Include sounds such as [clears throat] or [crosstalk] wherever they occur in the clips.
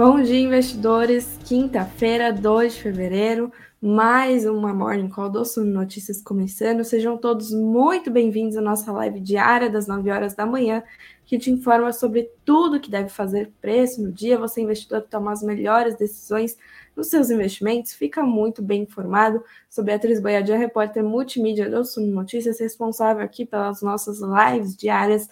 Bom dia, investidores. Quinta-feira, 2 de fevereiro, mais uma Morning Call do Sul Notícias começando. Sejam todos muito bem-vindos à nossa live diária das 9 horas da manhã, que te informa sobre tudo que deve fazer preço no dia. Você, investidor, toma as melhores decisões nos seus investimentos, fica muito bem informado sobre a atriz Boiadia, repórter multimídia do Sul Notícias, responsável aqui pelas nossas lives diárias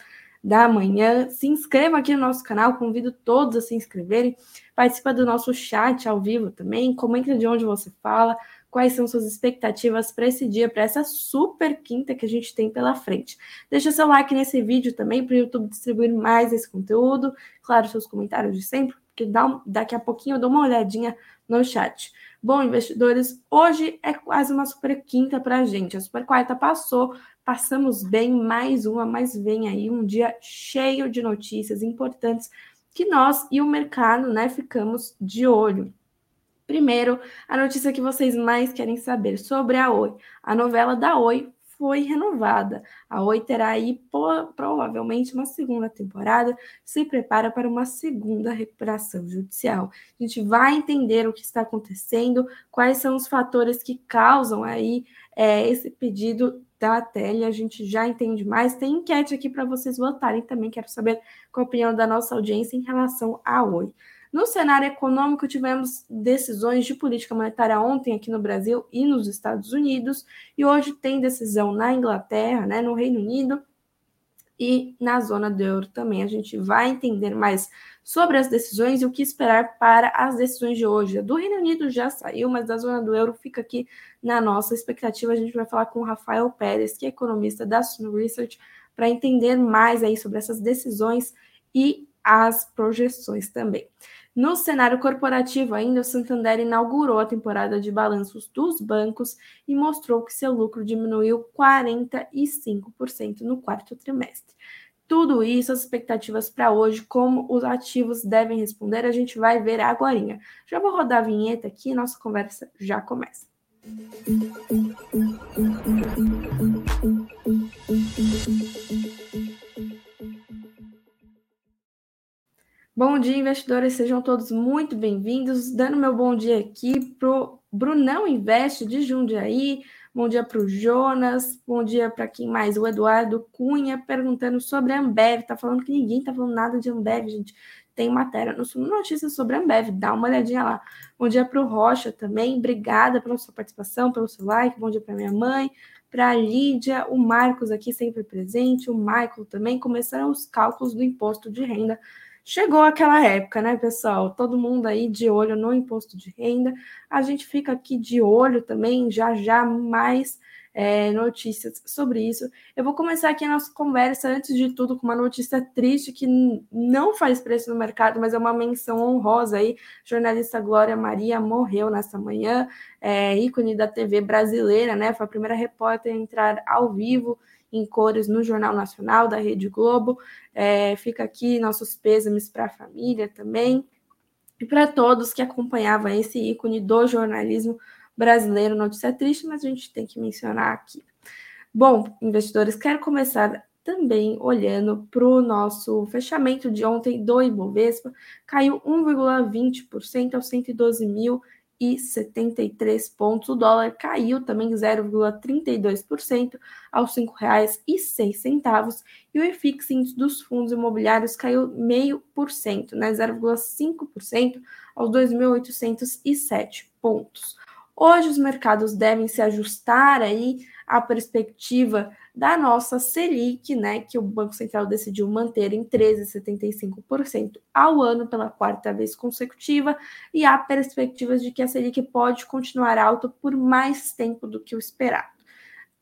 da manhã. Se inscreva aqui no nosso canal, convido todos a se inscreverem. Participa do nosso chat ao vivo também, comenta de onde você fala, quais são suas expectativas para esse dia, para essa super quinta que a gente tem pela frente. Deixa seu like nesse vídeo também para o YouTube distribuir mais esse conteúdo. Claro, seus comentários de sempre, porque daqui a pouquinho eu dou uma olhadinha no chat. Bom, investidores, hoje é quase uma super quinta para a gente. A super quarta passou, passamos bem mais uma, mas vem aí um dia cheio de notícias importantes que nós e o mercado, né, ficamos de olho. Primeiro, a notícia que vocês mais querem saber sobre a Oi. A novela da Oi foi renovada. A Oi terá aí provavelmente uma segunda temporada, se prepara para uma segunda recuperação judicial. A gente vai entender o que está acontecendo, quais são os fatores que causam aí é, esse pedido da tele, a gente já entende mais. Tem enquete aqui para vocês votarem também. Quero saber qual a opinião da nossa audiência em relação à Oi. No cenário econômico, tivemos decisões de política monetária ontem aqui no Brasil e nos Estados Unidos, e hoje tem decisão na Inglaterra, né, no Reino Unido e na zona do euro também. A gente vai entender mais sobre as decisões e o que esperar para as decisões de hoje. A do Reino Unido já saiu, mas da zona do euro fica aqui na nossa expectativa. A gente vai falar com o Rafael Pérez, que é economista da Suno Research, para entender mais aí sobre essas decisões e as projeções também. No cenário corporativo, ainda, o Santander inaugurou a temporada de balanços dos bancos e mostrou que seu lucro diminuiu 45% no quarto trimestre. Tudo isso, as expectativas para hoje, como os ativos devem responder, a gente vai ver agora. Já vou rodar a vinheta aqui e nossa conversa já começa. Bom dia, investidores, sejam todos muito bem-vindos. Dando meu bom dia aqui para o Brunão Investe de Jundiaí, bom dia para o Jonas, bom dia para quem mais? O Eduardo Cunha perguntando sobre a Ambev, tá falando que ninguém tá falando nada de Ambev, gente. Tem matéria no Sumo Notícias sobre a Ambev, dá uma olhadinha lá. Bom dia para o Rocha também, obrigada pela sua participação, pelo seu like, bom dia para minha mãe, para a Lídia, o Marcos aqui sempre presente, o Michael também, começaram os cálculos do imposto de renda Chegou aquela época, né, pessoal? Todo mundo aí de olho no imposto de renda. A gente fica aqui de olho também, já já mais é, notícias sobre isso. Eu vou começar aqui a nossa conversa, antes de tudo, com uma notícia triste que não faz preço no mercado, mas é uma menção honrosa aí. Jornalista Glória Maria morreu nessa manhã, é, ícone da TV brasileira, né? Foi a primeira repórter a entrar ao vivo em cores no Jornal Nacional da Rede Globo. É, fica aqui nossos pêsames para a família também e para todos que acompanhavam esse ícone do jornalismo brasileiro. Notícia triste, mas a gente tem que mencionar aqui. Bom, investidores, quero começar também olhando para o nosso fechamento de ontem do Ibovespa, caiu 1,20% aos é mil. 0,73 pontos. O dólar caiu também 0,32% aos R$ 5,06 e o IFIX índice dos fundos imobiliários caiu 0,5%, né, 0,5% aos 2.807 pontos. Hoje os mercados devem se ajustar aí à perspectiva da nossa Selic, né, que o Banco Central decidiu manter em 13,75% ao ano pela quarta vez consecutiva, e há perspectivas de que a Selic pode continuar alta por mais tempo do que o esperado.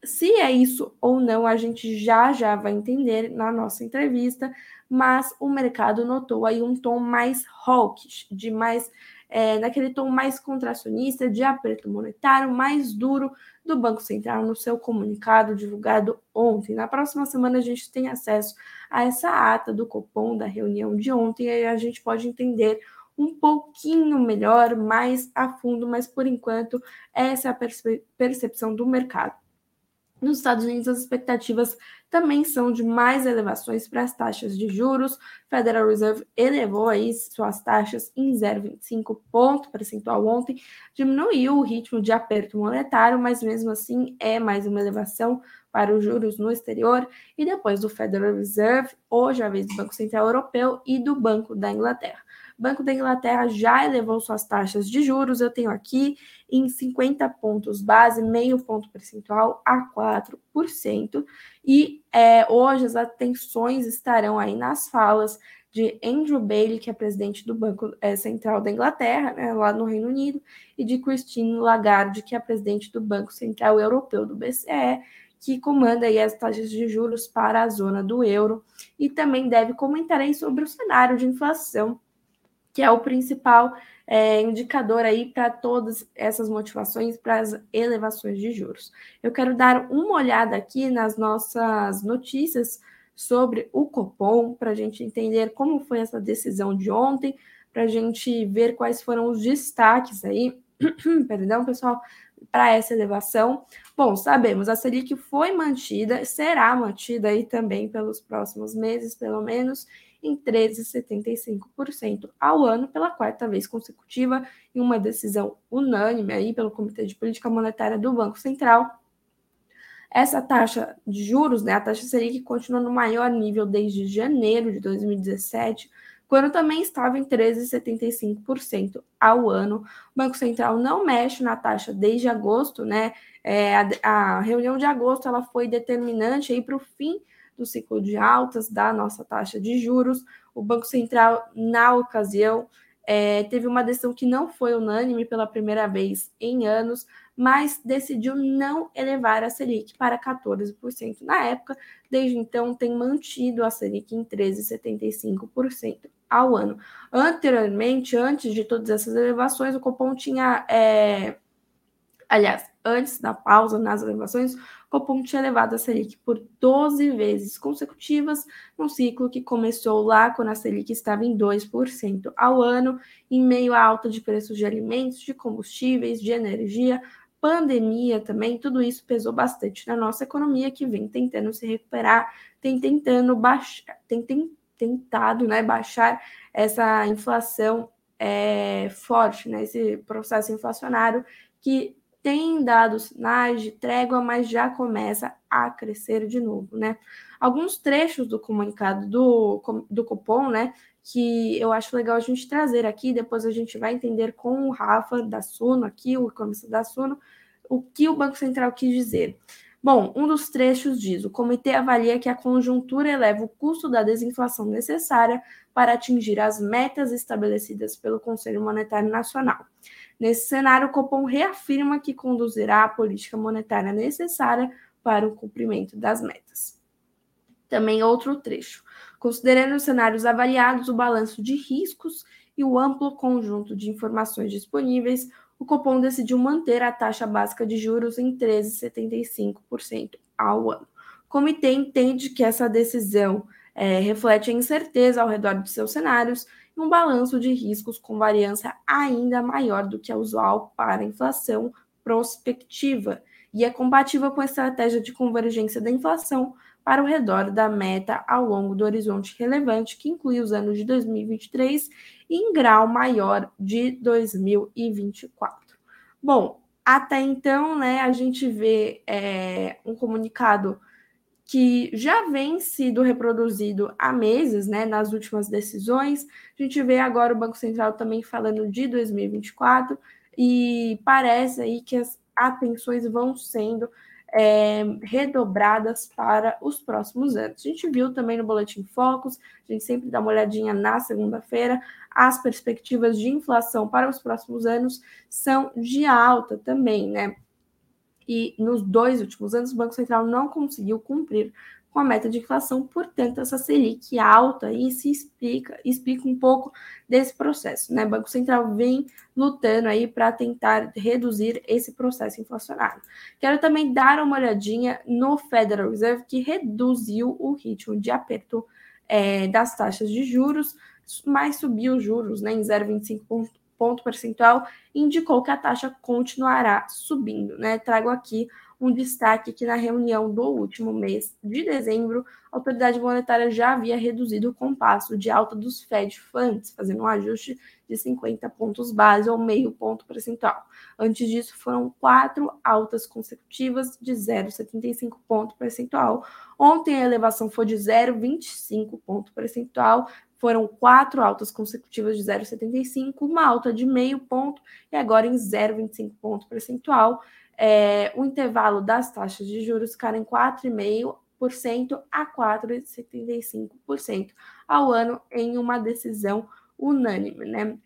Se é isso ou não, a gente já já vai entender na nossa entrevista, mas o mercado notou aí um tom mais hawkish, de mais é, naquele tom mais contracionista, de aperto monetário, mais duro do Banco Central no seu comunicado divulgado ontem. Na próxima semana a gente tem acesso a essa ata do Copom da reunião de ontem e a gente pode entender um pouquinho melhor, mais a fundo, mas por enquanto essa é a percepção do mercado. Nos Estados Unidos, as expectativas também são de mais elevações para as taxas de juros. Federal Reserve elevou aí suas taxas em 0,25 ponto percentual ontem, diminuiu o ritmo de aperto monetário, mas mesmo assim é mais uma elevação para os juros no exterior. E depois do Federal Reserve, hoje a vez do Banco Central Europeu e do Banco da Inglaterra. Banco da Inglaterra já elevou suas taxas de juros, eu tenho aqui em 50 pontos base, meio ponto percentual a 4%. E é, hoje as atenções estarão aí nas falas de Andrew Bailey, que é presidente do Banco é, Central da Inglaterra, né, lá no Reino Unido, e de Christine Lagarde, que é presidente do Banco Central Europeu do BCE, que comanda aí as taxas de juros para a zona do euro, e também deve comentar aí sobre o cenário de inflação que é o principal é, indicador aí para todas essas motivações para as elevações de juros. Eu quero dar uma olhada aqui nas nossas notícias sobre o Copom para a gente entender como foi essa decisão de ontem, para a gente ver quais foram os destaques aí, [clears throat] perdão, pessoal, para essa elevação. Bom, sabemos, a Selic foi mantida, será mantida aí também pelos próximos meses, pelo menos, em 13,75% ao ano pela quarta vez consecutiva, em uma decisão unânime aí pelo Comitê de Política Monetária do Banco Central. Essa taxa de juros, né, a taxa Selic, continua no maior nível desde janeiro de 2017, quando também estava em 13,75% ao ano. O Banco Central não mexe na taxa desde agosto, né? É, a, a, reunião de agosto ela foi determinante aí para o fim do ciclo de altas da nossa taxa de juros. O Banco Central, na ocasião, é, teve uma decisão que não foi unânime pela primeira vez em anos, mas decidiu não elevar a Selic para 14% na época. Desde então, tem mantido a Selic em 13,75% ao ano. Anteriormente, antes de todas essas elevações, o Copom tinha. É, aliás, antes da pausa nas elevações, o Copom tinha elevado a Selic por 12 vezes consecutivas, num ciclo que começou lá quando a Selic estava em 2% ao ano, em meio à alta de preços de alimentos, de combustíveis, de energia, pandemia também, tudo isso pesou bastante na nossa economia, que vem tentando se recuperar, tem tentando baixar, tem, tem tentado né, baixar essa inflação é, forte, né, esse processo inflacionário que tem dado sinais de trégua, mas já começa a crescer de novo, né? Alguns trechos do comunicado do, do Copom, né, que eu acho legal a gente trazer aqui, depois a gente vai entender com o Rafa da Suno, aqui, o economista da Suno, o que o Banco Central quis dizer. Bom, um dos trechos diz: o comitê avalia que a conjuntura eleva o custo da desinflação necessária para atingir as metas estabelecidas pelo Conselho Monetário Nacional. Nesse cenário, o Copom reafirma que conduzirá a política monetária necessária para o cumprimento das metas. Também outro trecho. Considerando os cenários avaliados, o balanço de riscos e o amplo conjunto de informações disponíveis, o Copom decidiu manter a taxa básica de juros em 13,75% ao ano. O comitê entende que essa decisão é, reflete a incerteza ao redor de seus cenários um balanço de riscos com variância ainda maior do que a usual para a inflação prospectiva e é compatível com a estratégia de convergência da inflação para o redor da meta ao longo do horizonte relevante, que inclui os anos de 2023 e em grau maior de 2024. Bom, até então, né, a gente vê é, um comunicado que já vem sido reproduzido há meses, né, nas últimas decisões. A gente vê agora o Banco Central também falando de 2024 e parece aí que as atenções vão sendo é, redobradas para os próximos anos. A gente viu também no Boletim Focus, a gente sempre dá uma olhadinha na segunda-feira, as perspectivas de inflação para os próximos anos são de alta também, né? e nos dois últimos anos o Banco Central não conseguiu cumprir com a meta de inflação, portanto, essa Selic alta aí se explica, explica um pouco desse processo, né? O Banco Central vem lutando aí para tentar reduzir esse processo inflacionário. Quero também dar uma olhadinha no Federal Reserve, que reduziu o ritmo de aperto é, das taxas de juros, mas subiu os juros né, em 0,25 ponto percentual, indicou que a taxa continuará subindo. Né? Trago aqui Um destaque que na reunião do último mês de dezembro, a autoridade monetária já havia reduzido o compasso de alta dos Fed Funds, fazendo um ajuste de 50 pontos base ou meio ponto percentual. Antes disso, foram quatro altas consecutivas de 0,75 ponto percentual. Ontem a elevação foi de 0,25 ponto percentual, foram quatro altas consecutivas de 0,75, uma alta de meio ponto e agora em 0,25 ponto percentual. É, o intervalo das taxas de juros ficaram em 4,5% a 4,75% ao ano em uma decisão unânime, né?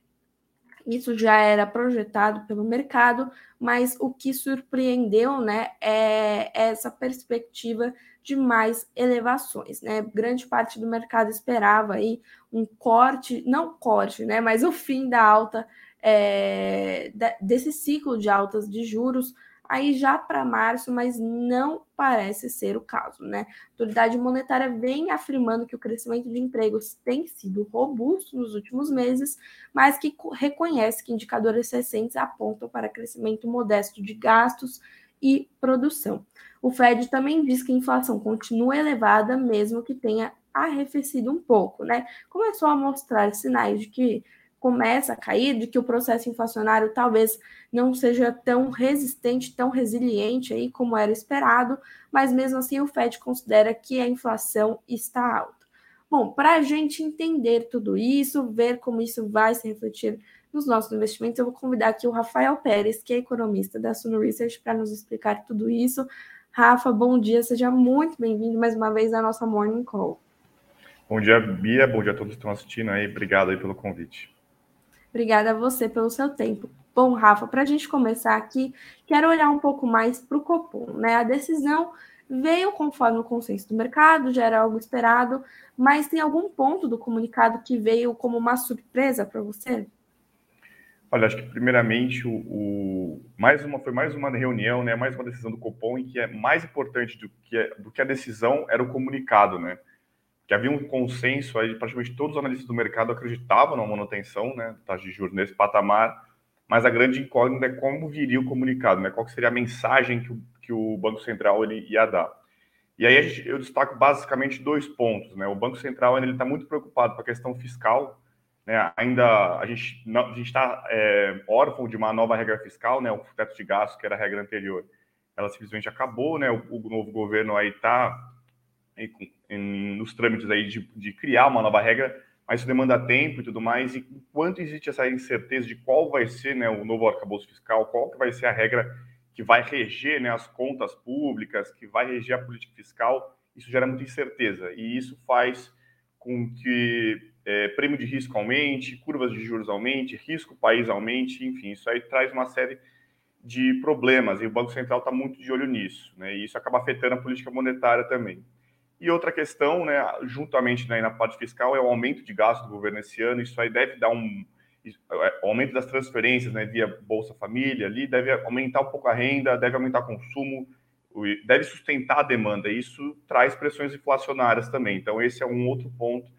Isso já era projetado pelo mercado, mas o que surpreendeu, né, é essa perspectiva de mais elevações, né? Grande parte do mercado esperava aí um corte, não corte, né, mas o fim da alta é, desse ciclo de altas de juros aí já para março, mas não parece ser o caso, né? A autoridade monetária vem afirmando que o crescimento de empregos tem sido robusto nos últimos meses, mas que reconhece que indicadores recentes apontam para crescimento modesto de gastos e produção. O Fed também diz que a inflação continua elevada, mesmo que tenha arrefecido um pouco, né? Começou a mostrar sinais de que começa a cair, de que o processo inflacionário talvez não seja tão resistente, tão resiliente aí como era esperado, mas mesmo assim o Fed considera que a inflação está alta. Bom, para a gente entender tudo isso, ver como isso vai se refletir nos nossos investimentos, eu vou convidar aqui o Rafael Pérez, que é economista da Suno Research, para nos explicar tudo isso. Rafa, bom dia, seja muito bem-vindo mais uma vez à nossa Morning Call. Bom dia, Bia, bom dia a todos que estão assistindo aí, obrigado aí pelo convite. Obrigada a você pelo seu tempo. Bom, Rafa, para a gente começar aqui, quero olhar um pouco mais para o Copom. Né? A decisão veio conforme o consenso do mercado, já era algo esperado, mas tem algum ponto do comunicado que veio como uma surpresa para você? Olha, acho que primeiramente o, o, mais uma foi mais uma reunião, né, mais uma decisão do Copom em que é mais importante do que, do que a decisão era o comunicado, né? Que havia um consenso aí, praticamente todos os analistas do mercado acreditavam na manutenção né, taxa de juros nesse patamar, mas a grande incógnita é como viria o comunicado, né, qual seria a mensagem que o, que o Banco Central ele ia dar. E aí gente, eu destaco basicamente dois pontos. Né? O Banco Central está muito preocupado com a questão fiscal, né? ainda a gente a está é, órfão de uma nova regra fiscal, né? o teto de gastos, que era a regra anterior, ela simplesmente acabou, né? o, o novo governo aí está nos trâmites aí de, de, criar uma nova regra, mas isso demanda tempo e tudo mais. E enquanto existe essa incerteza de qual vai ser né, o novo arcabouço fiscal, qual que vai ser a regra que vai reger né, as contas públicas, que vai reger a política fiscal, isso gera muita incerteza. E isso faz com que é, prêmio de risco aumente, curvas de juros aumente, risco país aumente, enfim, isso aí traz uma série de problemas e o Banco Central está muito de olho nisso, né? E isso acaba afetando a política monetária também. E outra questão, né, juntamente né, na parte fiscal, é o aumento de gasto do governo esse ano. Isso aí deve dar um é, o aumento das transferências né, via Bolsa Família, ali deve aumentar um pouco a renda, deve aumentar o consumo, deve sustentar a demanda. Isso traz pressões inflacionárias também. Então, esse é um outro ponto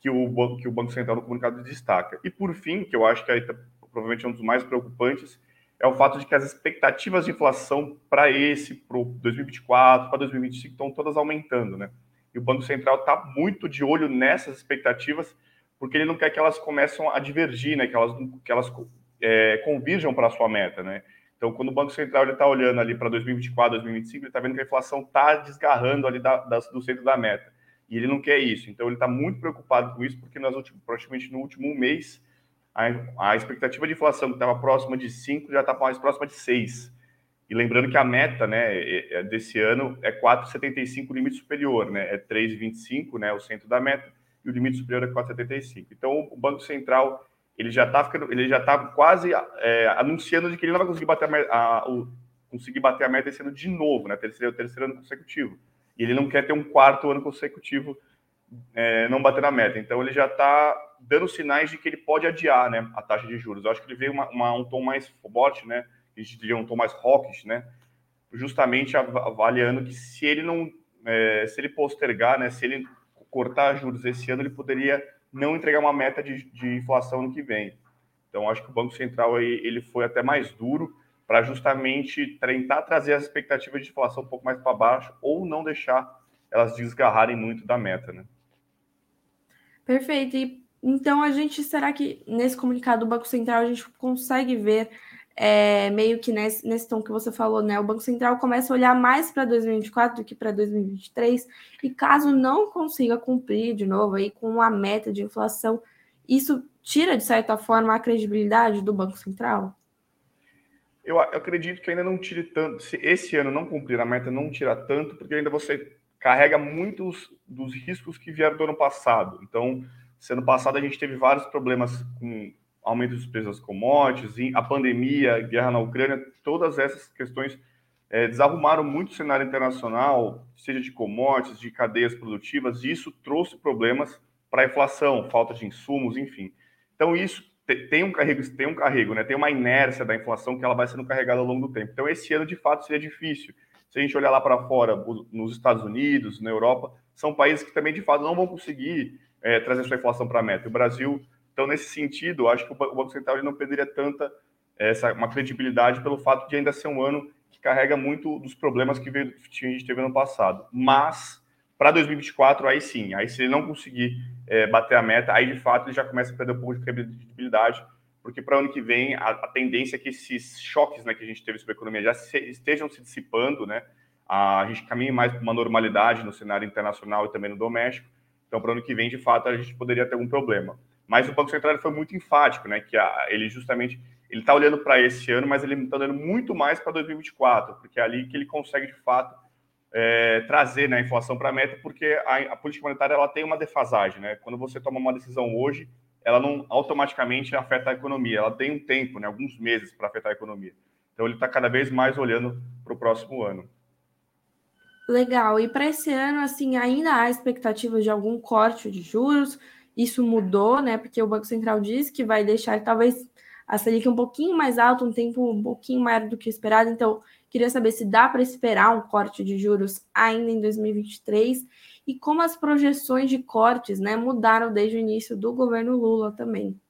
que o, que o Banco Central no comunicado destaca. E, por fim, que eu acho que tá, provavelmente é um dos mais preocupantes, é o fato de que as expectativas de inflação para esse, para 2024, para 2025, estão todas aumentando, né? E o Banco Central está muito de olho nessas expectativas, porque ele não quer que elas comecem a divergir, né? Que elas, que elas é, convirjam para a sua meta, né? Então, quando o Banco Central está olhando ali para 2024, 2025, ele está vendo que a inflação está desgarrando ali da, da, do centro da meta. E ele não quer isso. Então, ele está muito preocupado com isso, porque nós, praticamente no último mês, a, a expectativa de inflação que estava próxima de 5 já está mais próxima de 6. E lembrando que a meta né, é, é, desse ano é 4,75 o limite superior, né? É 3,25 né, o centro da meta, e o limite superior é 4,75. Então o Banco Central ele já está ele já tá quase é, anunciando de que ele não vai conseguir bater a, a, o, conseguir bater a meta esse ano de novo, né? Terceiro, terceiro ano consecutivo. E ele não quer ter um quarto ano consecutivo é, não bater na meta. Então ele já está dando sinais de que ele pode adiar né, a taxa de juros. Eu acho que ele veio uma, uma, um tom mais forte, né? A gente diria um tom mais hawkish, né? Justamente avaliando que se ele não, é, se ele postergar, né? Se ele cortar juros esse ano, ele poderia não entregar uma meta de, de inflação no que vem. Então acho que o Banco Central aí, ele foi até mais duro para justamente tentar trazer as expectativas de inflação um pouco mais para baixo ou não deixar elas desgarrarem muito da meta, né? Perfeito. E então a gente será que nesse comunicado do Banco Central a gente consegue ver é, meio que nesse, nesse tom que você falou, né? O Banco Central começa a olhar mais para 2024 do que para 2023, e caso não consiga cumprir de novo aí com a meta de inflação, isso tira, de certa forma, a credibilidade do Banco Central? Eu, acredito que ainda não tire tanto. Se esse ano não cumprir a meta, não tira tanto, porque ainda você carrega muitos dos riscos que vieram do ano passado. Então, ano passado a gente teve vários problemas com aumento dos preços das commodities, a pandemia, a guerra na Ucrânia, todas essas questões é, desarrumaram muito o cenário internacional, seja de commodities, de cadeias produtivas, e isso trouxe problemas para a inflação, falta de insumos, enfim. Então, isso tem um carrego, tem um carrego, né? Tem uma inércia da inflação que ela vai sendo carregada ao longo do tempo. Então, esse ano, de fato, seria difícil. Se a gente olhar lá para fora, nos Estados Unidos, na Europa, são países que também, de fato, não vão conseguir é, trazer sua inflação para a meta. O Brasil então, nesse sentido, acho que o Banco Central não perderia tanta essa, uma credibilidade pelo fato de ainda ser um ano que carrega muito dos problemas que, veio, a gente teve no passado. Mas, para 2024, aí sim, aí se ele não conseguir é, bater a meta, aí de fato ele já começa a perder um pouco de credibilidade, porque para o ano que vem a, a, tendência é que esses choques né, que a gente teve sobre a economia já se, estejam se dissipando, né? A, a gente caminha mais para uma normalidade no cenário internacional e também no doméstico. Então, para o ano que vem, de fato, a gente poderia ter algum problema. Mas o Banco Central foi muito enfático, né? Que a, ele justamente ele está olhando para esse ano, mas ele está olhando muito mais para 2024, porque é ali que ele consegue de fato é, trazer né, a inflação para a meta, porque a, a, política monetária ela tem uma defasagem, né? Quando você toma uma decisão hoje, ela não automaticamente afeta a economia, ela tem um tempo, né, alguns meses para afetar a economia. Então ele está cada vez mais olhando para o próximo ano. Legal. E para esse ano, assim, ainda há expectativa de algum corte de juros? Isso mudou, né? Porque o Banco Central disse que vai deixar talvez a Selic um pouquinho mais alta, um tempo um pouquinho maior do que esperado. Então, queria saber se dá para esperar um corte de juros ainda em 2023 e como as projeções de cortes, né, mudaram desde o início do governo Lula também.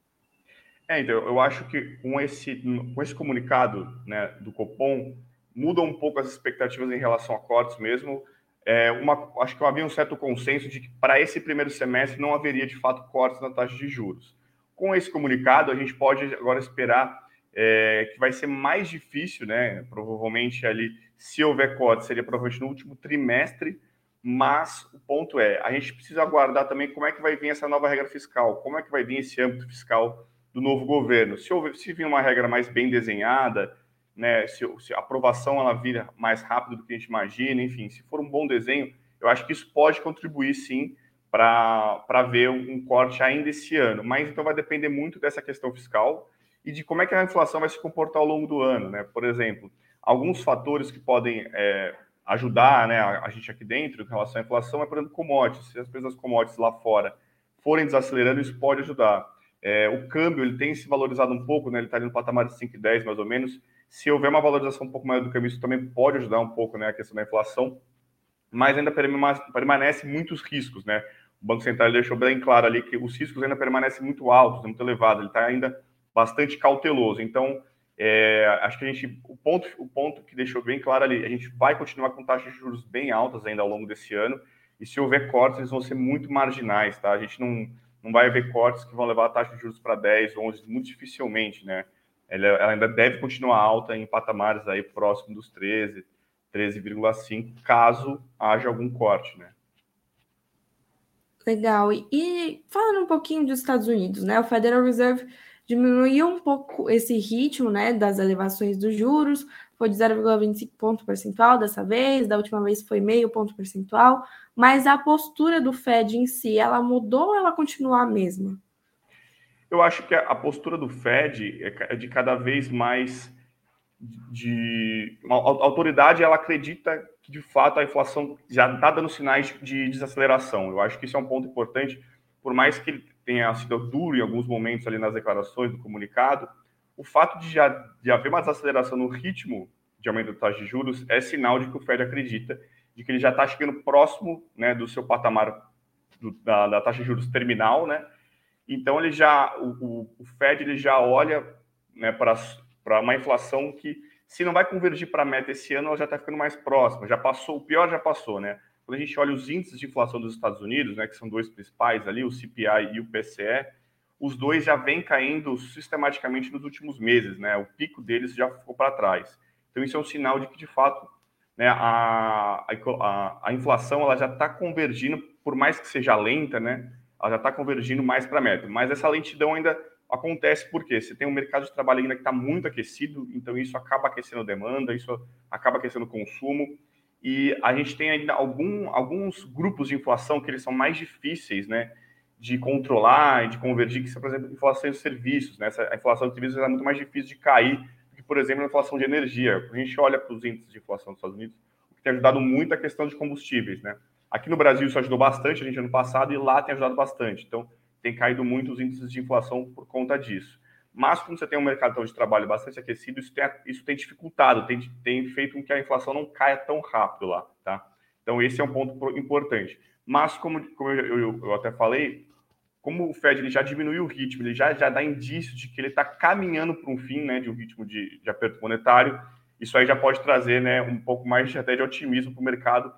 É, então, eu acho que com esse, com esse comunicado né, do Copom, mudam um pouco as expectativas em relação a cortes mesmo é, uma, acho que havia um certo consenso de que para esse primeiro semestre não haveria de fato cortes na taxa de juros. Com esse comunicado, a gente pode agora esperar é, que vai ser mais difícil, né? Provavelmente ali, se houver cortes, seria provavelmente no último trimestre. Mas o ponto é, a gente precisa aguardar também como é que vai vir essa nova regra fiscal, como é que vai vir esse âmbito fiscal do novo governo. Se, houver, se vir uma regra mais bem desenhada, né, se, se, a aprovação ela vira mais rápido do que a gente imagina, enfim, se for um bom desenho, eu acho que isso pode contribuir sim para ver um corte ainda esse ano. Mas então vai depender muito dessa questão fiscal e de como é que a inflação vai se comportar ao longo do ano. Né? Por exemplo, alguns fatores que podem é, ajudar né, a, gente aqui dentro em relação à inflação é, por exemplo, commodities. Se as das commodities lá fora forem desacelerando, isso pode ajudar. É, o câmbio ele tem se valorizado um pouco, né? ele está no patamar de 5,10 mais ou menos, se houver uma valorização um pouco maior do câmbio, isso também pode ajudar um pouco né, a questão da inflação, mas ainda permanece muitos riscos. Né? O Banco Central deixou bem claro ali que os riscos ainda permanecem muito altos, muito elevados, ele está ainda bastante cauteloso. Então, é, acho que a gente, o ponto, o ponto que deixou bem claro ali, a gente vai continuar com taxas de juros bem altas ainda ao longo desse ano, e se houver cortes, eles vão ser muito marginais, tá? A gente não, não vai haver cortes que vão levar a taxa de juros para 10, 11, muito dificilmente, né? ela, ela ainda deve continuar alta em patamares aí próximo dos 13, 13,5, caso haja algum corte, né? Legal. E, falando um pouquinho dos Estados Unidos, né? O Federal Reserve diminuiu um pouco esse ritmo, né, das elevações dos juros, foi de 0,25 ponto percentual dessa vez, da última vez foi meio ponto percentual, mas a postura do Fed em si, ela mudou ou ela continua a mesma? Eu acho que a postura do Fed é, é de cada vez mais de a autoridade ela acredita que de fato a inflação já está dando sinais de desaceleração. Eu acho que isso é um ponto importante, por mais que tenha sido duro em alguns momentos ali nas declarações do comunicado, o fato de já de haver uma desaceleração no ritmo de aumento da taxa de juros é sinal de que o Fed acredita de que ele já está chegando próximo né, do seu patamar do, da, da taxa de juros terminal, né? Então ele já, o, o Fed ele já olha né, para uma inflação que se não vai convergir para a meta esse ano, ela já está ficando mais próxima, já passou, o pior já passou, né? Quando a gente olha os índices de inflação dos Estados Unidos, né, que são dois principais ali, o CPI e o PCE, os dois já vêm caindo sistematicamente nos últimos meses, né? O pico deles já ficou para trás. Então isso é um sinal de que de fato, né, a, a, a inflação ela já está convergindo, por mais que seja lenta, né? Ela já está convergindo mais para a meta. Mas essa lentidão ainda acontece porque você tem um mercado de trabalho ainda que está muito aquecido, então isso acaba aquecendo a demanda, isso acaba aquecendo o consumo. E a gente tem ainda algum, alguns grupos de inflação que eles são mais difíceis, né? De controlar e de convergir, que são, por exemplo, inflação de serviços. Né? Essa, a inflação de serviços é muito mais difícil de cair do que, por exemplo, a inflação de energia. A gente olha para os índices de inflação dos Estados Unidos, o que tem ajudado muito a questão de combustíveis. Né? Aqui no Brasil isso ajudou bastante a gente ano passado e lá tem ajudado bastante. Então, tem caído muito os índices de inflação por conta disso. Mas, como você tem um mercado de trabalho bastante aquecido, isso tem, isso tem dificultado, tem, tem feito com que a inflação não caia tão rápido lá, tá? Então, esse é um ponto importante. Mas, como, como eu, eu, eu até falei, como o Fed ele já diminuiu o ritmo, ele já, já dá indício de que ele está caminhando para um fim né, de um ritmo de, de aperto monetário, isso aí já pode trazer né, um pouco mais até de otimismo para o mercado,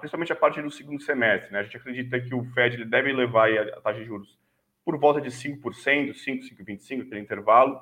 principalmente a partir do segundo semestre. Né? A gente acredita que o Fed deve levar a taxa de juros por volta de 5%, 5, 5,25, aquele intervalo.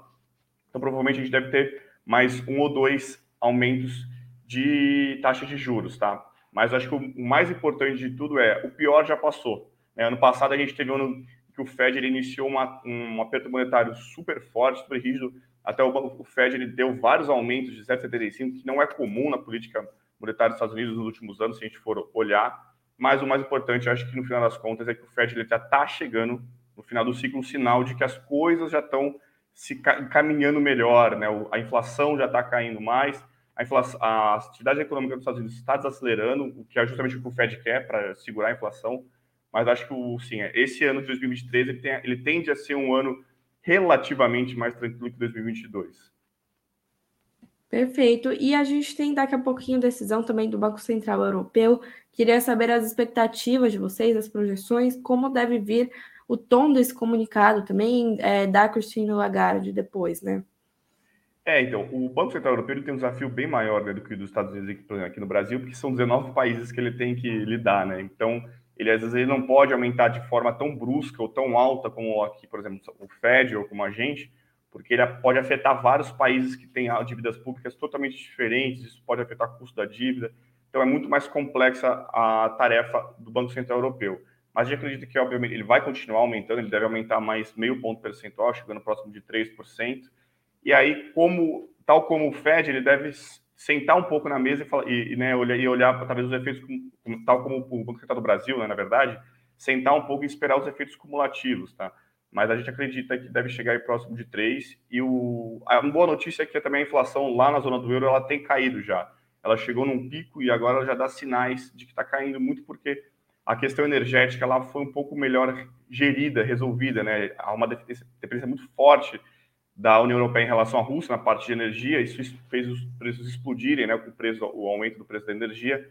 Então, provavelmente a gente deve ter mais um ou dois aumentos de taxa de juros, tá? Mas acho que o mais importante de tudo é o pior já passou. Né? Ano passado a gente teve um ano que o Fed ele iniciou uma, um aperto monetário super forte, super rígido. Até o, o Fed ele deu vários aumentos de 0,75, que não é comum na política monetária dos Estados Unidos nos últimos anos, se a gente for olhar. Mas o mais importante, acho que no final das contas, é que o Fed ele já está chegando no final do ciclo, um sinal de que as coisas já estão se caminhando melhor, né? A inflação já está caindo mais, a, inflação, a atividade econômica dos Estados Unidos está desacelerando, o que é justamente o que o Fed quer para segurar a inflação. Mas acho que o, sim, esse ano de 2023 ele, tem, ele tende a ser um ano relativamente mais tranquilo que 2022. Perfeito. E a gente tem daqui a pouquinho decisão também do Banco Central Europeu. Queria saber as expectativas de vocês, as projeções, como deve vir o tom desse comunicado também é, da Christine Lagarde depois, né? É, então, o Banco Central Europeu tem um desafio bem maior né, do que o dos Estados Unidos aqui, aqui no Brasil, porque são 19 países que ele tem que lidar, né? Então, ele às vezes ele não pode aumentar de forma tão brusca ou tão alta como aqui, por exemplo, o Fed ou como a gente, porque ele pode afetar vários países que têm dívidas públicas totalmente diferentes, isso pode afetar o custo da dívida. Então, é muito mais complexa a tarefa do Banco Central Europeu. Mas a gente acredita que, obviamente, ele vai continuar aumentando, ele deve aumentar mais meio ponto percentual, chegando próximo de 3%. E aí, como, tal como o Fed, ele deve sentar um pouco na mesa e, falar, e, né, olhar, e olhar talvez os efeitos, tal como o Banco Central do Brasil, né, na verdade, sentar um pouco e esperar os efeitos cumulativos, tá? Mas a gente acredita que deve chegar próximo de 3. E o, a boa notícia é que também a inflação lá na zona do euro ela tem caído já. Ela chegou num pico e agora já dá sinais de que está caindo muito porque a questão energética lá foi um pouco melhor gerida, resolvida, né? Há uma dependência muito forte da União Europeia em relação à Rússia na parte de energia, isso fez os preços explodirem, né? Com o, preço, o aumento do preço da energia,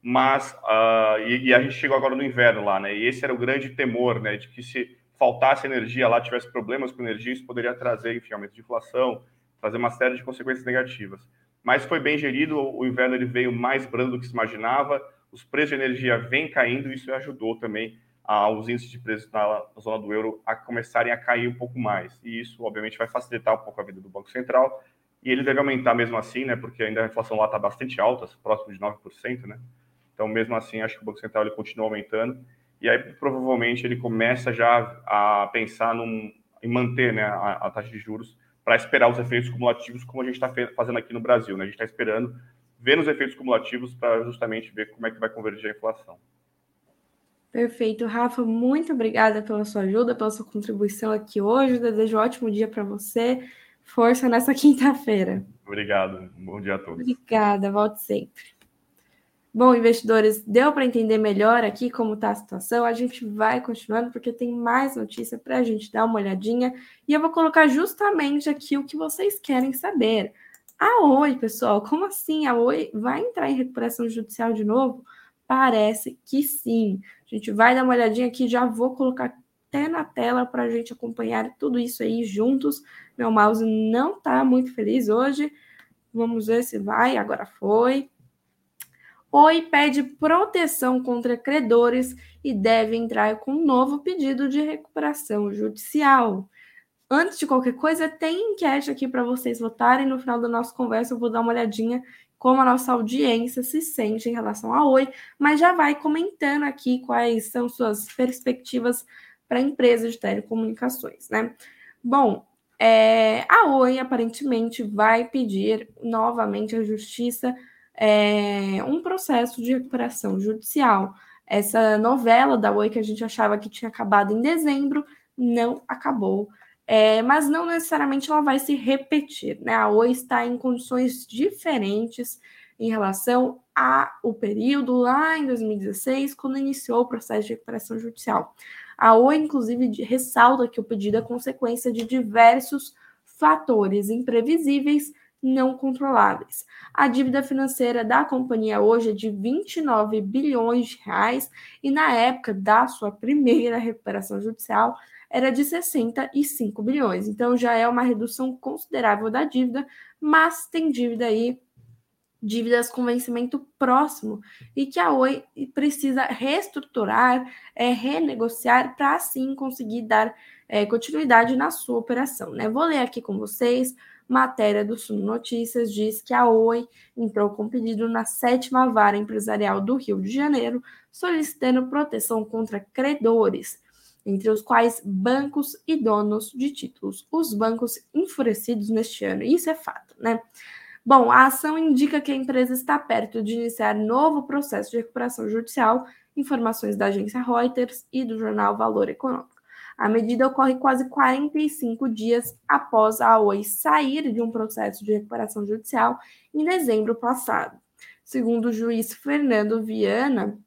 mas uh, e, e, a gente chegou agora no inverno lá, né? E esse era o grande temor, né? De que se faltasse energia lá, tivesse problemas com energia, isso poderia trazer, enfim, aumento de inflação, trazer uma série de consequências negativas. Mas foi bem gerido, o inverno ele veio mais brando do que se imaginava os preços de energia vêm caindo, isso ajudou também aos índices de preços na, zona do euro a começarem a cair um pouco mais. E isso, obviamente, vai facilitar um pouco a vida do Banco Central. E ele deve aumentar mesmo assim, né? Porque ainda a inflação lá está bastante alta, próximo de 9%, né? Então, mesmo assim, acho que o Banco Central ele continua aumentando. E aí, provavelmente, ele começa já a pensar num, em manter né, a, a taxa de juros para esperar os efeitos cumulativos, como a gente está fazendo aqui no Brasil. Né? A gente está esperando vendo os efeitos cumulativos para justamente ver como é que vai convergir a inflação. Perfeito, Rafa, muito obrigada pela sua ajuda, pela sua contribuição aqui hoje. desejo um ótimo dia para você. Força nessa [laughs] quinta-feira. Obrigado, bom dia a todos. Obrigada, volte sempre. Bom, investidores, deu para entender melhor aqui como está a situação. A gente vai continuando porque tem mais notícia para a gente dar uma olhadinha e eu vou colocar justamente aqui o que vocês querem saber. A Oi, pessoal, como assim? A Oi vai entrar em recuperação judicial de novo? Parece que sim. A gente vai dar uma olhadinha aqui, já vou colocar até na tela para a gente acompanhar tudo isso aí juntos. Meu mouse não está muito feliz hoje. Vamos ver se vai. Agora foi. Oi pede proteção contra credores e deve entrar com um novo pedido de recuperação judicial. Antes de qualquer coisa, tem enquete aqui para vocês votarem. No final da nossa conversa, eu vou dar uma olhadinha como a nossa audiência se sente em relação a Oi, mas já vai comentando aqui quais são suas perspectivas para a empresa de telecomunicações, né? Bom, é, a Oi aparentemente vai pedir novamente à Justiça é, um processo de recuperação judicial. Essa novela da Oi que a gente achava que tinha acabado em dezembro não acabou. É, mas não necessariamente ela vai se repetir, né? A Oi está em condições diferentes em relação ao período lá em 2016, quando iniciou o processo de recuperação judicial. A Oi, inclusive, ressalta que o pedido é consequência de diversos fatores imprevisíveis não controláveis. A dívida financeira da companhia hoje é de 29 bilhões de reais e na época da sua primeira recuperação judicial era de 65 bilhões. Então já é uma redução considerável da dívida, mas tem dívida aí dívidas com vencimento próximo e que a Oi precisa reestruturar, é, renegociar para assim conseguir dar é, continuidade na sua operação. Né? Vou ler aqui com vocês. Matéria do Sul Notícias diz que a Oi entrou com pedido na sétima vara empresarial do Rio de Janeiro, solicitando proteção contra credores, entre os quais bancos e donos de títulos. Os bancos enfurecidos neste ano, isso é fato, né? Bom, a ação indica que a empresa está perto de iniciar novo processo de recuperação judicial, informações da agência Reuters e do jornal Valor Econômico. A medida ocorre quase 45 dias após a Oi sair de um processo de recuperação judicial em dezembro passado. Segundo o juiz Fernando Viana,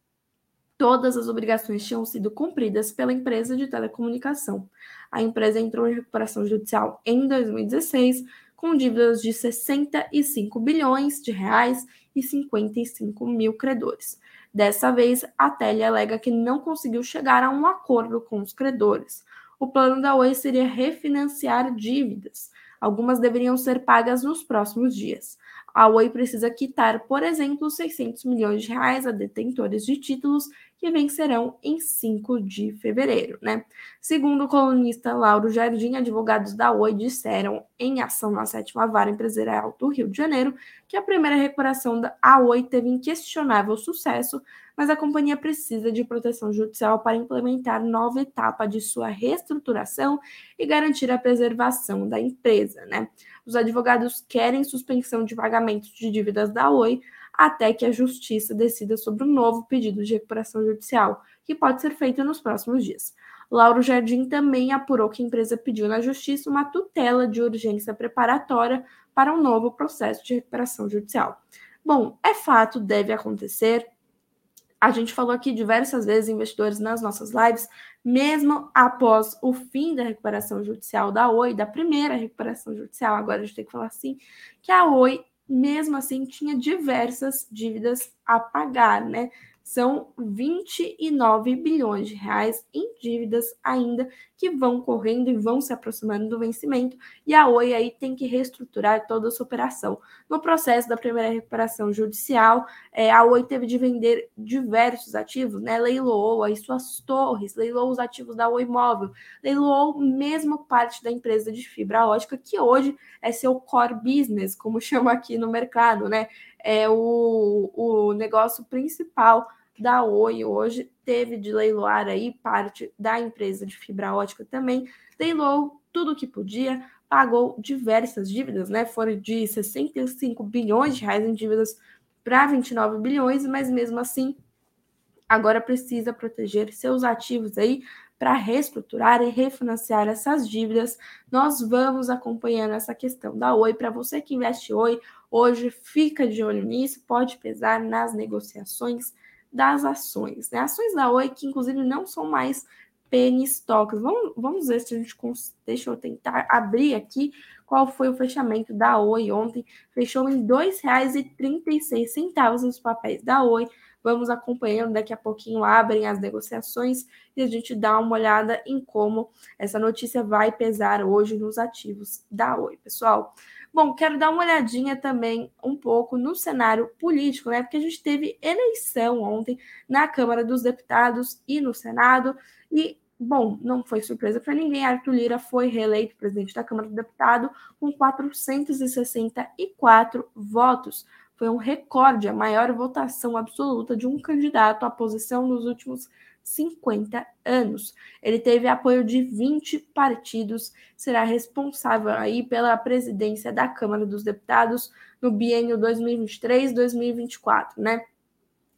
todas as obrigações tinham sido cumpridas pela empresa de telecomunicação. A empresa entrou em recuperação judicial em 2016 com dívidas de 65 bilhões de reais e 55 mil credores. Dessa vez, a Tele alega que não conseguiu chegar a um acordo com os credores. O plano da Oi seria refinanciar dívidas. Algumas deveriam ser pagas nos próximos dias. A Oi precisa quitar, por exemplo, 600 milhões de reais a detentores de títulos que vencerão em 5 de fevereiro, né? Segundo o colunista Lauro Jardim, advogados da Oi disseram em ação na sétima vara empresarial do Rio de Janeiro que a primeira recuperação da Oi teve inquestionável sucesso, mas a companhia precisa de proteção judicial para implementar nova etapa de sua reestruturação e garantir a preservação da empresa, né? Os advogados querem suspensão de pagamentos de dívidas da Oi até que a Justiça decida sobre um novo pedido de recuperação judicial, que pode ser feito nos próximos dias. Lauro Jardim também apurou que a empresa pediu na Justiça uma tutela de urgência preparatória para um novo processo de recuperação judicial. Bom, é fato, deve acontecer. A gente falou aqui diversas vezes, investidores, nas nossas lives, mesmo após o fim da recuperação judicial da Oi, da primeira recuperação judicial, agora a gente tem que falar assim, que a Oi mesmo assim tinha diversas dívidas a pagar, né? São 29 bilhões de reais em dívidas ainda que vão correndo e vão se aproximando do vencimento, e a Oi aí tem que reestruturar toda a sua operação. No processo da primeira recuperação judicial, é, a Oi teve de vender diversos ativos, né? Leiloou aí suas torres, leiloou os ativos da Oi Móvel, leiloou mesmo parte da empresa de fibra ótica, que hoje é seu core business, como [laughs] chama aqui no mercado, né? É o, o negócio principal da Oi hoje teve de leiloar aí parte da empresa de fibra ótica também, leiloou tudo que podia, pagou diversas dívidas, né? Foram de 65 bilhões de reais em dívidas para 29 bilhões, mas mesmo assim agora precisa proteger seus ativos aí para reestruturar e refinanciar essas dívidas. Nós vamos acompanhando essa questão da Oi. Para você que investe Oi, hoje fica de olho nisso, pode pesar nas negociações das ações. Né? Ações da Oi que, inclusive, não são mais penny stocks. Vamos, vamos ver se a gente deixa eu tentar abrir aqui qual foi o fechamento da Oi ontem. Fechou em R$ 2,36 os papéis da Oi. Vamos acompanhando, daqui a pouquinho abrem as negociações e a gente dá uma olhada em como essa notícia vai pesar hoje nos ativos da Oi, pessoal. Bom, quero dar uma olhadinha também um pouco no cenário político, né? Porque a gente teve eleição ontem na Câmara dos Deputados e no Senado, e Bom, não foi surpresa para ninguém, Arthur Lira foi reeleito presidente da Câmara do Deputado com 464 votos. Foi um recorde, a maior votação absoluta de um candidato à posição nos últimos 50 anos. Ele teve apoio de 20 partidos, será responsável aí pela presidência da Câmara dos Deputados no biênio 2023-2024, né?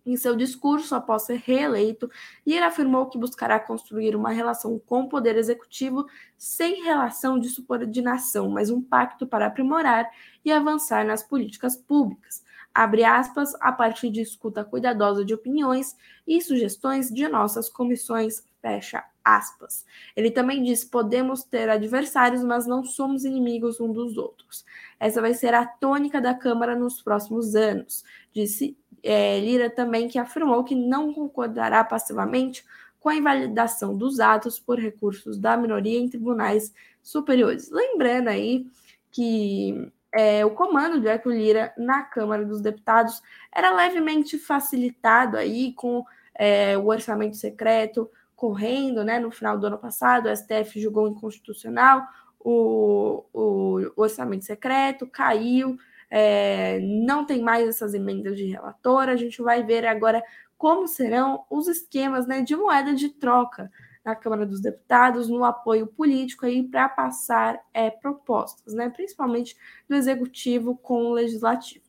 Em seu discurso após ser reeleito, Lira afirmou que buscará construir uma relação com o poder executivo sem relação de subordinação, mas um pacto para aprimorar e avançar nas políticas públicas. Abre aspas, a partir de escuta cuidadosa de opiniões e sugestões de nossas comissões, fecha aspas. Ele também diz: podemos ter adversários, mas não somos inimigos um dos outros. Essa vai ser a tônica da Câmara nos próximos anos, disse é, Lira também que afirmou que não concordará passivamente com a invalidação dos atos por recursos da minoria em tribunais superiores. Lembrando aí que é, o comando de Arthur Lira na Câmara dos Deputados era levemente facilitado aí com é, o orçamento secreto correndo, né? No final do ano passado, o STF julgou inconstitucional o, o, orçamento secreto, caiu, é, não tem mais essas emendas de relator. A gente vai ver agora como serão os esquemas né, de moeda de troca na Câmara dos Deputados, no apoio político aí para passar é, propostas, né, principalmente do Executivo com o Legislativo.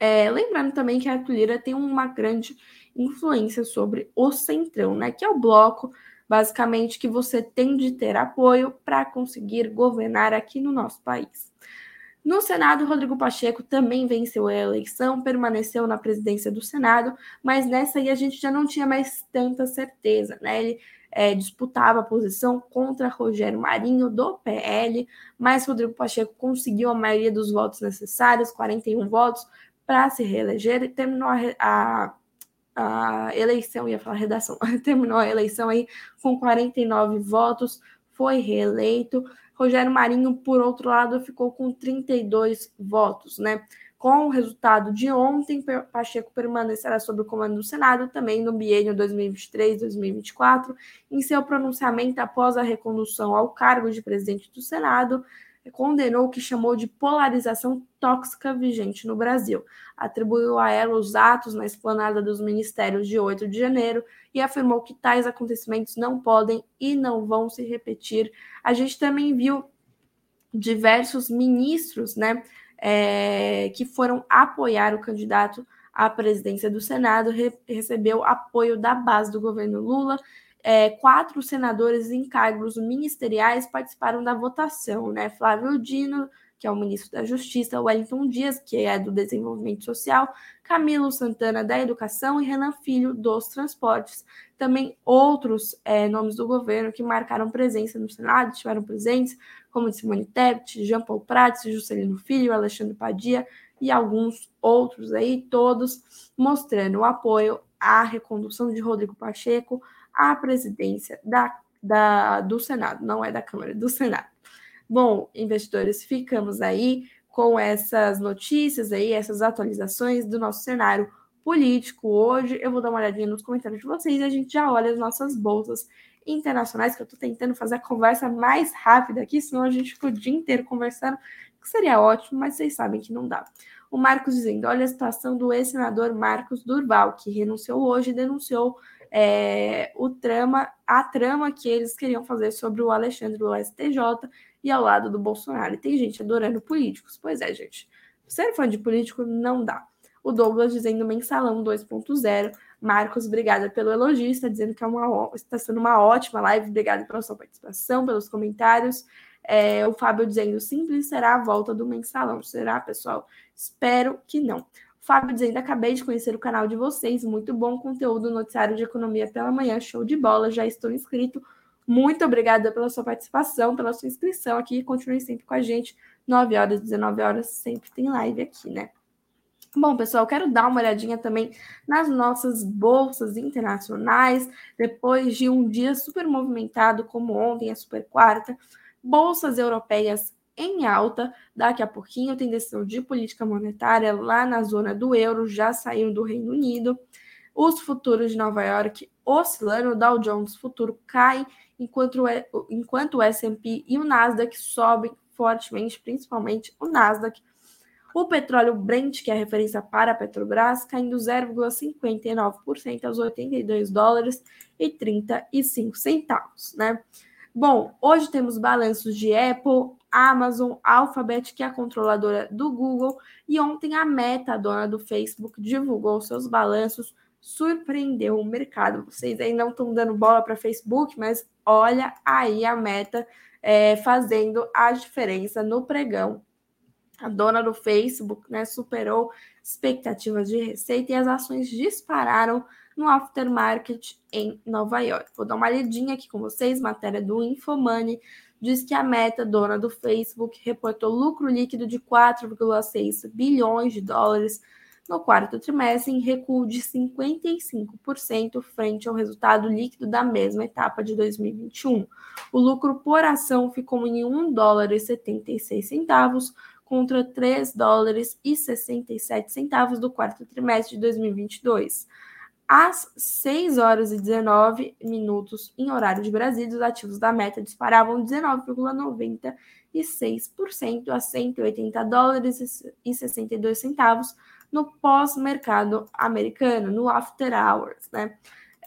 É, lembrando também que a Arthur tem uma grande influência sobre o Centrão, né, que é o bloco basicamente que você tem de ter apoio para conseguir governar aqui no nosso país. No Senado, Rodrigo Pacheco também venceu a eleição, permaneceu na presidência do Senado, mas nessa aí a gente já não tinha mais tanta certeza, né? Ele é, disputava a posição contra Rogério Marinho, do PL, mas Rodrigo Pacheco conseguiu a maioria dos votos necessários, 41 votos, para se reeleger e terminou a, a, a eleição, ia falar redação, [laughs] terminou a eleição aí com 49 votos, foi reeleito. Rogério Marinho, por outro lado, ficou com 32 votos, né? Com o resultado de ontem, Pacheco permanecerá sob o comando do Senado também no biênio 2023-2024. Em seu pronunciamento após a recondução ao cargo de presidente do Senado, condenou o que chamou de polarização tóxica vigente no Brasil. Atribuiu a ela os atos na esplanada dos ministérios de 8 de janeiro e afirmou que tais acontecimentos não podem e não vão se repetir. A gente também viu diversos ministros né, é, que foram apoiar o candidato à presidência do Senado, re recebeu apoio da base do governo Lula é, quatro senadores em cargos ministeriais participaram da votação, né? Flávio Dino, que é o ministro da Justiça, Wellington Dias, que é do Desenvolvimento Social, Camilo Santana, da Educação, e Renan Filho, dos Transportes. Também outros é, nomes do governo que marcaram presença no Senado, estiveram presentes, como Simone Tebet, Jean Paul Prats, Juscelino Filho, Alexandre Padia e alguns outros aí, todos mostrando o apoio à recondução de Rodrigo Pacheco, à presidência da, da, do Senado, não é da Câmara, do Senado. Bom, investidores, ficamos aí com essas notícias aí, essas atualizações do nosso cenário político hoje. Eu vou dar uma olhadinha nos comentários de vocês e a gente já olha as nossas bolsas internacionais, que eu estou tentando fazer a conversa mais rápida aqui, senão a gente fica o dia inteiro conversando, que seria ótimo, mas vocês sabem que não dá. O Marcos dizendo: olha a situação do ex-senador Marcos Durval, que renunciou hoje e denunciou é, o trama, a trama que eles queriam fazer sobre o Alexandre do STJ e ao lado do Bolsonaro. E tem gente adorando políticos. Pois é, gente. Ser fã de político não dá. O Douglas dizendo mensalão 2.0. Marcos, obrigada pelo elogio. Está dizendo que é uma, está sendo uma ótima live. Obrigada pela sua participação, pelos comentários. É, o Fábio dizendo simples será a volta do mensalão. Será, pessoal? Espero que não. Fábio dizendo: acabei de conhecer o canal de vocês, muito bom conteúdo, noticiário de economia pela manhã, show de bola, já estou inscrito. Muito obrigada pela sua participação, pela sua inscrição aqui. Continue sempre com a gente. 9 horas, 19 horas, sempre tem live aqui, né? Bom, pessoal, quero dar uma olhadinha também nas nossas bolsas internacionais. Depois de um dia super movimentado, como ontem, a super quarta, bolsas europeias em alta. Daqui a pouquinho tem decisão de política monetária lá na zona do euro, já saiu do Reino Unido. Os futuros de Nova York oscilando, o Dow Jones futuro cai, enquanto, enquanto o S&P e o Nasdaq sobem fortemente, principalmente o Nasdaq. O petróleo Brent, que é a referência para a Petrobras, caindo 0,59% aos 82 dólares e 35 centavos, né? Bom, hoje temos balanços de Apple, Amazon, Alphabet, que é a controladora do Google, e ontem a Meta, a dona do Facebook, divulgou seus balanços, surpreendeu o mercado. Vocês aí não estão dando bola para Facebook, mas olha aí a Meta é, fazendo a diferença no pregão. A dona do Facebook né, superou expectativas de receita e as ações dispararam no aftermarket em Nova York. Vou dar uma olhadinha aqui com vocês, matéria do Infomoney, diz que a Meta, dona do Facebook, reportou lucro líquido de 4,6 bilhões de dólares no quarto trimestre, em recuo de 55% frente ao resultado líquido da mesma etapa de 2021. O lucro por ação ficou em 1 dólar e 76 centavos contra 3 dólares e 67 centavos do quarto trimestre de 2022. Às 6 horas e 19 minutos em horário de Brasília, os ativos da Meta disparavam 19,96% a 180 dólares e 62 centavos no pós-mercado americano, no after hours, né?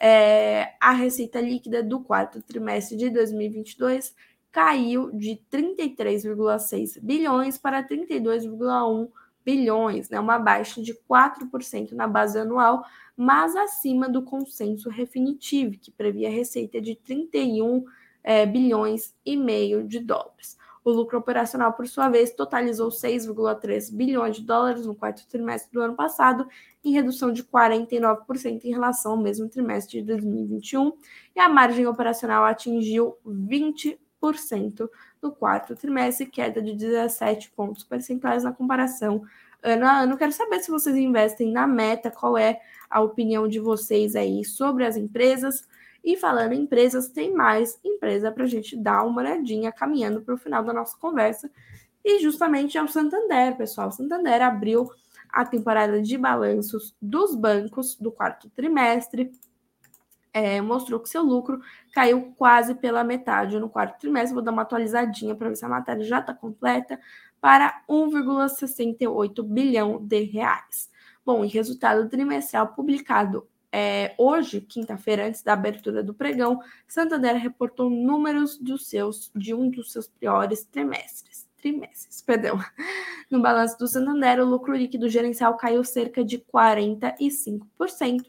É, a receita líquida do quarto trimestre de 2022 caiu de 33,6 bilhões para 32,1 bilhões, né? uma baixa de 4% na base anual, mas acima do consenso definitivo, que previa receita de 31 é, bilhões e meio de dólares. O lucro operacional, por sua vez, totalizou 6,3 bilhões de dólares no quarto trimestre do ano passado, em redução de 49% em relação ao mesmo trimestre de 2021, e a margem operacional atingiu 20% no quarto trimestre, queda de 17 pontos percentuais na comparação ano a ano. Quero saber se vocês investem na meta, qual é a opinião de vocês aí sobre as empresas. E falando em empresas, tem mais empresa para a gente dar uma olhadinha caminhando para o final da nossa conversa. E justamente é o Santander, pessoal. O Santander abriu a temporada de balanços dos bancos do quarto trimestre. É, mostrou que seu lucro caiu quase pela metade no quarto trimestre. Vou dar uma atualizadinha para ver se a matéria já está completa para 1,68 bilhão de reais. Bom, e resultado trimestral publicado é, hoje, quinta-feira, antes da abertura do pregão, Santander reportou números dos seus, de um dos seus piores trimestres. Trimestres, perdão. [laughs] No balanço do Santander, o lucro líquido gerencial caiu cerca de 45%,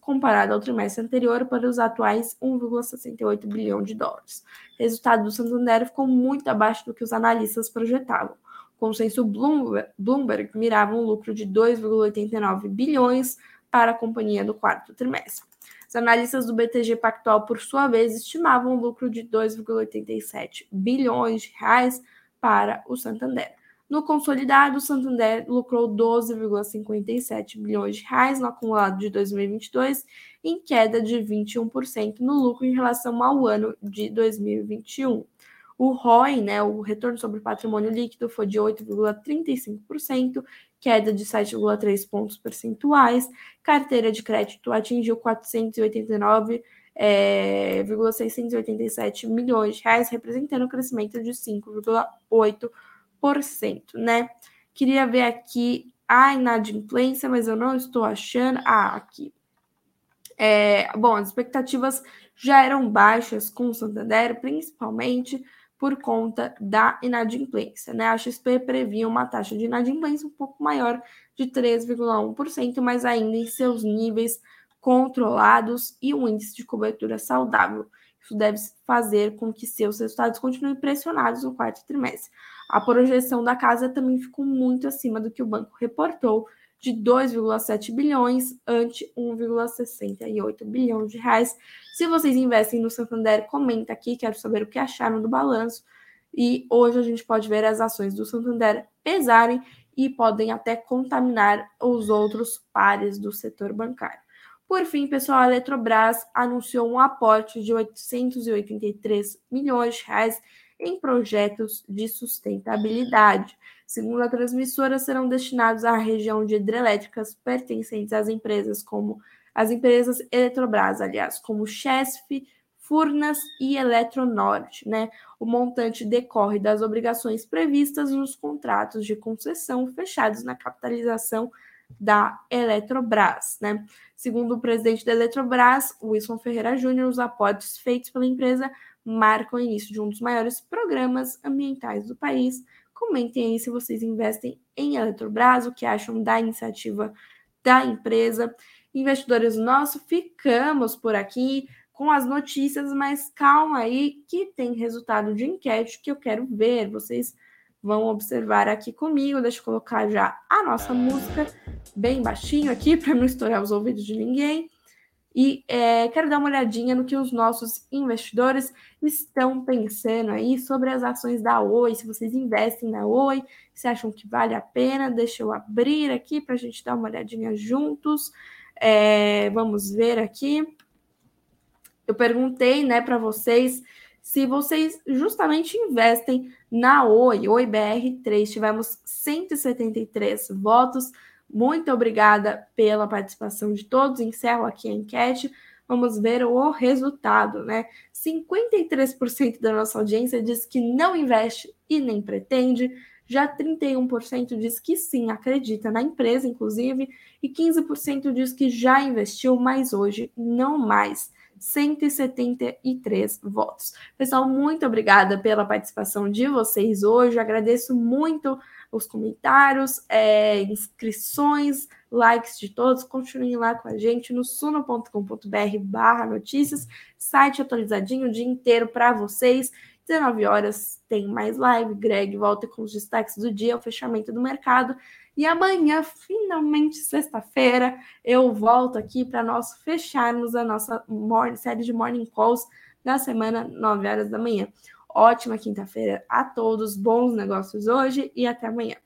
comparado ao trimestre anterior, para os atuais 1,68 bilhão de dólares. O resultado do Santander ficou muito abaixo do que os analistas projetavam. O consenso Bloomberg, Bloomberg mirava um lucro de 2,89 bilhões para a companhia no quarto trimestre. Os analistas do BTG Pactual, por sua vez, estimavam um lucro de 2,87 bilhões de reais para o Santander. No consolidado, o Santander lucrou 12,57 bilhões de reais no acumulado de 2022, em queda de 21% no lucro em relação ao ano de 2021. O ROI, né, o retorno sobre patrimônio líquido, foi de 8,35%, queda de 7,3 pontos percentuais. Carteira de crédito atingiu 489,687 é, milhões de reais, representando um crescimento de 5,8%, né? Queria ver aqui a inadimplência, mas eu não estou achando. Ah, aqui. É, bom, as expectativas já eram baixas com o Santander, principalmente por conta da inadimplência. Né? A XP previa uma taxa de inadimplência um pouco maior, de 3,1%, mas ainda em seus níveis controlados e um índice de cobertura saudável. Isso deve fazer com que seus resultados continuem pressionados no quarto trimestre. A projeção da casa também ficou muito acima do que o banco reportou, de 2,7 bilhões ante 1,68 bilhão de reais. Se vocês investem no Santander, comenta aqui, quero saber o que acharam do balanço. E hoje a gente pode ver as ações do Santander pesarem e podem até contaminar os outros pares do setor bancário. Por fim, pessoal, a Eletrobras anunciou um aporte de 883 milhões de reais em projetos de sustentabilidade. Segundo a transmissora, serão destinados à região de hidrelétricas pertencentes às empresas como as empresas Eletrobras, aliás, como Chesf, Furnas e Eletronorte, né? O montante decorre das obrigações previstas nos contratos de concessão fechados na capitalização da Eletrobras, né? Segundo o presidente da Eletrobras, Wilson Ferreira Júnior, os aportes feitos pela empresa marcam o início de um dos maiores programas ambientais do país. Comentem aí se vocês investem em Eletrobras, o que acham da iniciativa da empresa. Investidores nossos, ficamos por aqui com as notícias, mas calma aí que tem resultado de enquete que eu quero ver. Vocês vão observar aqui comigo. Deixa eu colocar já a nossa música bem baixinho aqui para não estourar os ouvidos de ninguém. E é, quero dar uma olhadinha no que os nossos investidores estão pensando aí sobre as ações da Oi. Se vocês investem na Oi, se acham que vale a pena, deixa eu abrir aqui para a gente dar uma olhadinha juntos. É, vamos ver aqui. Eu perguntei né, para vocês se vocês justamente investem na Oi, Oi BR3, tivemos 173 votos. Muito obrigada pela participação de todos. Encerro aqui a enquete. Vamos ver o resultado, né? 53% da nossa audiência diz que não investe e nem pretende. Já 31% diz que sim, acredita na empresa, inclusive, e 15% diz que já investiu, mas hoje não mais. 173 votos. Pessoal, muito obrigada pela participação de vocês hoje. agradeço muito os comentários, é, inscrições, likes de todos. Continuem lá com a gente no suno.com.br barra notícias, site atualizadinho o dia inteiro para vocês. 19 horas tem mais live. Greg volta com os destaques do dia, o fechamento do mercado. E amanhã, finalmente sexta-feira, eu volto aqui para nós fecharmos a nossa morning, série de morning calls na semana, 9 horas da manhã ótima quinta-feira a todos, bons negócios hoje e até amanhã.